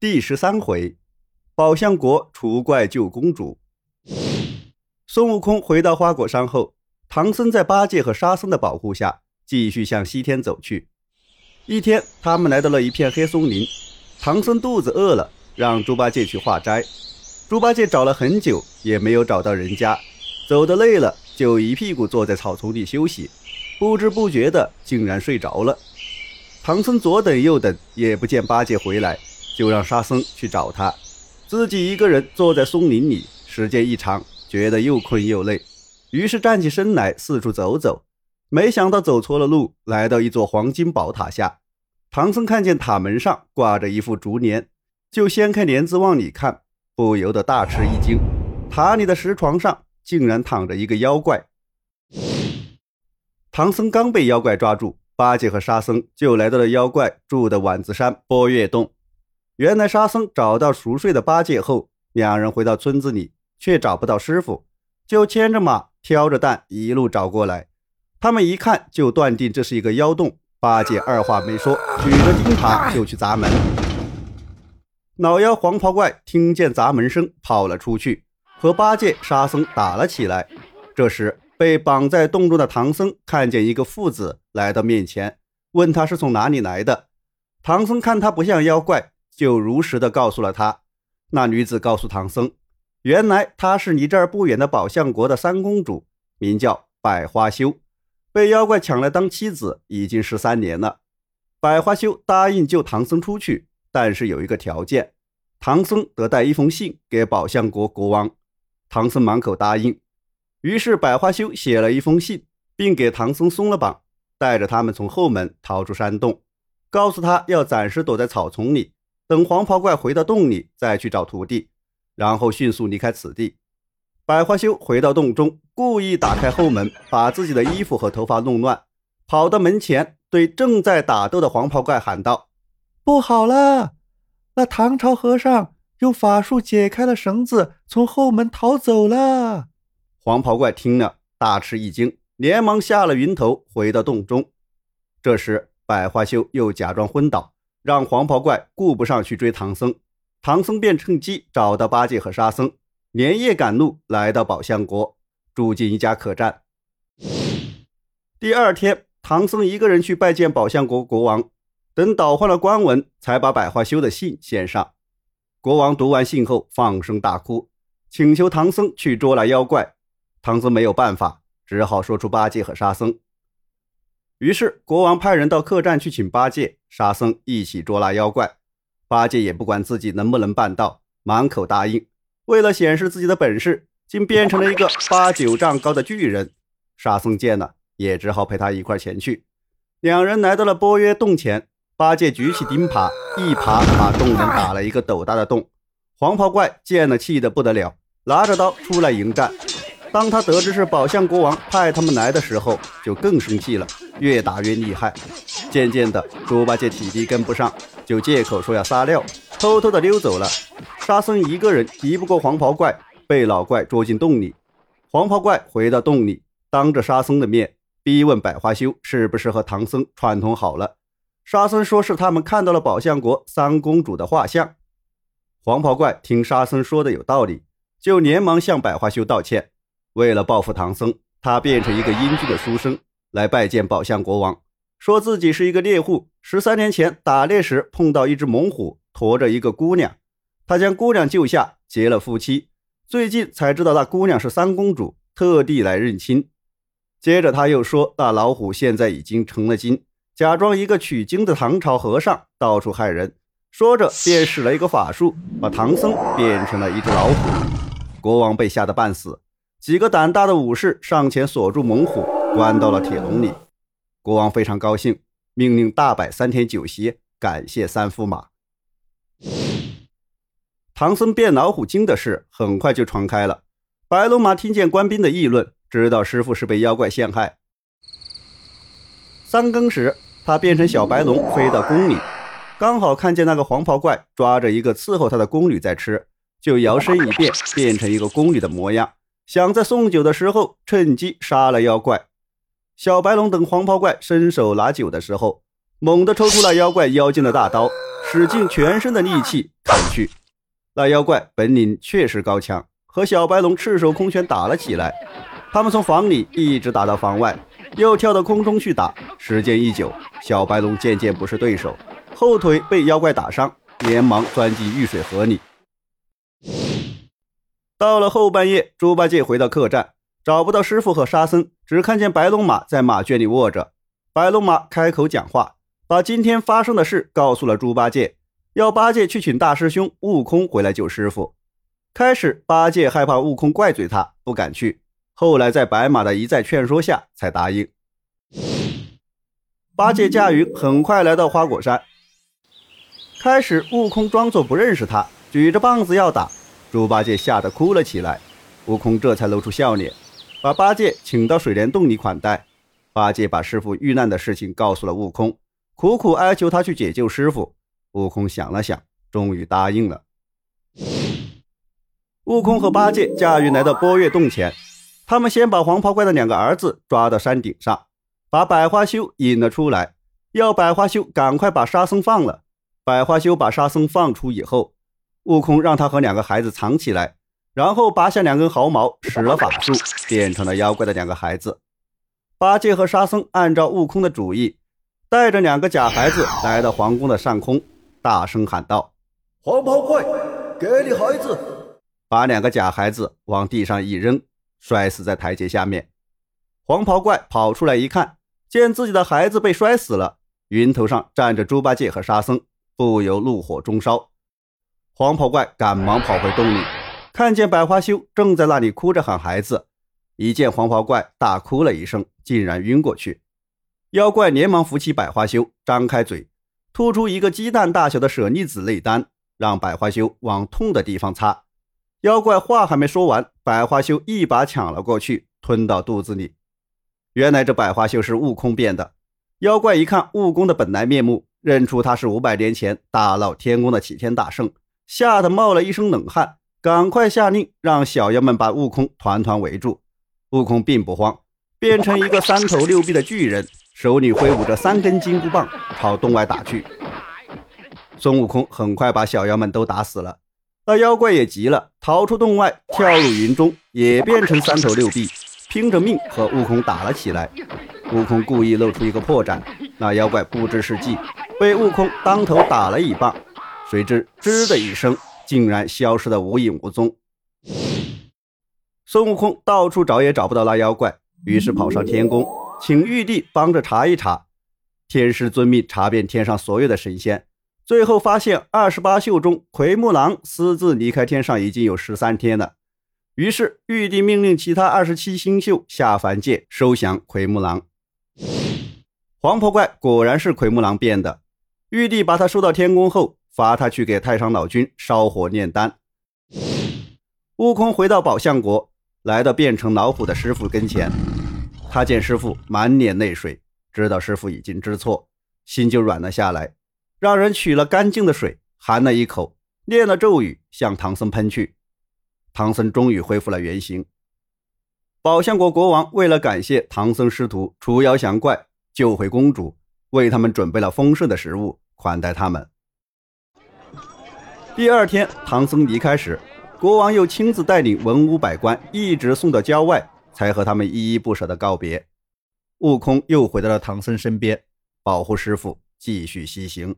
第十三回，宝象国除怪救公主。孙悟空回到花果山后，唐僧在八戒和沙僧的保护下，继续向西天走去。一天，他们来到了一片黑松林，唐僧肚子饿了，让猪八戒去化斋。猪八戒找了很久，也没有找到人家，走得累了，就一屁股坐在草丛里休息，不知不觉的竟然睡着了。唐僧左等右等，也不见八戒回来。就让沙僧去找他，自己一个人坐在松林里，时间一长，觉得又困又累，于是站起身来四处走走。没想到走错了路，来到一座黄金宝塔下。唐僧看见塔门上挂着一副竹帘，就掀开帘子往里看，不由得大吃一惊。塔里的石床上竟然躺着一个妖怪。唐僧刚被妖怪抓住，八戒和沙僧就来到了妖怪住的碗子山波月洞。原来沙僧找到熟睡的八戒后，两人回到村子里，却找不到师傅，就牵着马，挑着担，一路找过来。他们一看就断定这是一个妖洞。八戒二话没说，举着钉耙就去砸门。老妖黄袍怪听见砸门声，跑了出去，和八戒、沙僧打了起来。这时，被绑在洞中的唐僧看见一个父子来到面前，问他是从哪里来的。唐僧看他不像妖怪。就如实的告诉了他。那女子告诉唐僧，原来她是离这儿不远的宝象国的三公主，名叫百花羞，被妖怪抢来当妻子，已经十三年了。百花羞答应救唐僧出去，但是有一个条件，唐僧得带一封信给宝象国国王。唐僧满口答应。于是百花羞写了一封信，并给唐僧松了绑，带着他们从后门逃出山洞，告诉他要暂时躲在草丛里。等黄袍怪回到洞里，再去找徒弟，然后迅速离开此地。百花羞回到洞中，故意打开后门，把自己的衣服和头发弄乱，跑到门前，对正在打斗的黄袍怪喊道：“不好了！那唐朝和尚用法术解开了绳子，从后门逃走了。”黄袍怪听了，大吃一惊，连忙下了云头，回到洞中。这时，百花羞又假装昏倒。让黄袍怪顾不上去追唐僧，唐僧便趁机找到八戒和沙僧，连夜赶路来到宝象国，住进一家客栈。第二天，唐僧一个人去拜见宝象国国王，等倒换了官文，才把百花羞的信献上。国王读完信后，放声大哭，请求唐僧去捉拿妖怪。唐僧没有办法，只好说出八戒和沙僧。于是，国王派人到客栈去请八戒、沙僧一起捉拿妖怪。八戒也不管自己能不能办到，满口答应。为了显示自己的本事，竟变成了一个八九丈高的巨人。沙僧见了，也只好陪他一块前去。两人来到了波约洞前，八戒举起钉耙，一耙把洞门打了一个斗大的洞。黄袍怪见了，气得不得了，拿着刀出来迎战。当他得知是宝象国王派他们来的时候，就更生气了，越打越厉害。渐渐的，猪八戒体力跟不上，就借口说要撒尿，偷偷的溜走了。沙僧一个人敌不过黄袍怪，被老怪捉进洞里。黄袍怪回到洞里，当着沙僧的面逼问百花羞是不是和唐僧串通好了。沙僧说是他们看到了宝象国三公主的画像。黄袍怪听沙僧说的有道理，就连忙向百花羞道歉。为了报复唐僧，他变成一个英俊的书生来拜见宝象国王，说自己是一个猎户，十三年前打猎时碰到一只猛虎驮着一个姑娘，他将姑娘救下，结了夫妻。最近才知道那姑娘是三公主，特地来认亲。接着他又说，那老虎现在已经成了精，假装一个取经的唐朝和尚，到处害人。说着便使了一个法术，把唐僧变成了一只老虎。国王被吓得半死。几个胆大的武士上前锁住猛虎，关到了铁笼里。国王非常高兴，命令大摆三天酒席，感谢三驸马。唐僧变老虎精的事很快就传开了。白龙马听见官兵的议论，知道师傅是被妖怪陷害。三更时，他变成小白龙飞到宫里，刚好看见那个黄袍怪抓着一个伺候他的宫女在吃，就摇身一变，变成一个宫女的模样。想在送酒的时候趁机杀了妖怪。小白龙等黄袍怪伸手拿酒的时候，猛地抽出了妖怪腰间的大刀，使尽全身的力气砍去。那妖怪本领确实高强，和小白龙赤手空拳打了起来。他们从房里一直打到房外，又跳到空中去打。时间一久，小白龙渐渐不是对手，后腿被妖怪打伤，连忙钻进玉水河里。到了后半夜，猪八戒回到客栈，找不到师傅和沙僧，只看见白龙马在马圈里卧着。白龙马开口讲话，把今天发生的事告诉了猪八戒，要八戒去请大师兄悟空回来救师傅。开始，八戒害怕悟空怪罪他，不敢去。后来在白马的一再劝说下，才答应。八戒驾云很快来到花果山。开始，悟空装作不认识他，举着棒子要打，猪八戒吓得哭了起来。悟空这才露出笑脸，把八戒请到水帘洞里款待。八戒把师傅遇难的事情告诉了悟空，苦苦哀求他去解救师傅。悟空想了想，终于答应了。悟空和八戒驾云来到波月洞前。他们先把黄袍怪的两个儿子抓到山顶上，把百花羞引了出来，要百花羞赶快把沙僧放了。百花羞把沙僧放出以后，悟空让他和两个孩子藏起来，然后拔下两根毫毛，使了法术，变成了妖怪的两个孩子。八戒和沙僧按照悟空的主意，带着两个假孩子来到皇宫的上空，大声喊道：“黄袍怪，给你孩子！”把两个假孩子往地上一扔。摔死在台阶下面，黄袍怪跑出来一看，见自己的孩子被摔死了，云头上站着猪八戒和沙僧，不由怒火中烧。黄袍怪赶忙跑回洞里，看见百花羞正在那里哭着喊孩子，一见黄袍怪，大哭了一声，竟然晕过去。妖怪连忙扶起百花羞，张开嘴，吐出一个鸡蛋大小的舍利子内丹，让百花羞往痛的地方擦。妖怪话还没说完，百花羞一把抢了过去，吞到肚子里。原来这百花羞是悟空变的。妖怪一看悟空的本来面目，认出他是五百年前大闹天宫的齐天大圣，吓得冒了一身冷汗，赶快下令让小妖们把悟空团团围住。悟空并不慌，变成一个三头六臂的巨人，手里挥舞着三根金箍棒，朝洞外打去。孙悟空很快把小妖们都打死了。那妖怪也急了，逃出洞外，跳入云中，也变成三头六臂，拼着命和悟空打了起来。悟空故意露出一个破绽，那妖怪不知是计，被悟空当头打了一棒，谁知吱的一声，竟然消失得无影无踪。孙悟空到处找也找不到那妖怪，于是跑上天宫，请玉帝帮着查一查。天师遵命查遍天上所有的神仙。最后发现，二十八宿中，奎木狼私自离开天上已经有十三天了。于是，玉帝命令其他二十七星宿下凡界收降奎木狼。黄袍怪果然是奎木狼变的。玉帝把他收到天宫后，罚他去给太上老君烧火炼丹。悟空回到宝象国，来到变成老虎的师傅跟前，他见师傅满脸泪水，知道师傅已经知错，心就软了下来。让人取了干净的水，含了一口，念了咒语，向唐僧喷去。唐僧终于恢复了原形。宝象国国王为了感谢唐僧师徒除妖降怪、救回公主，为他们准备了丰盛的食物款待他们。第二天，唐僧离开时，国王又亲自带领文武百官一直送到郊外，才和他们依依不舍的告别。悟空又回到了唐僧身边，保护师傅继续西行。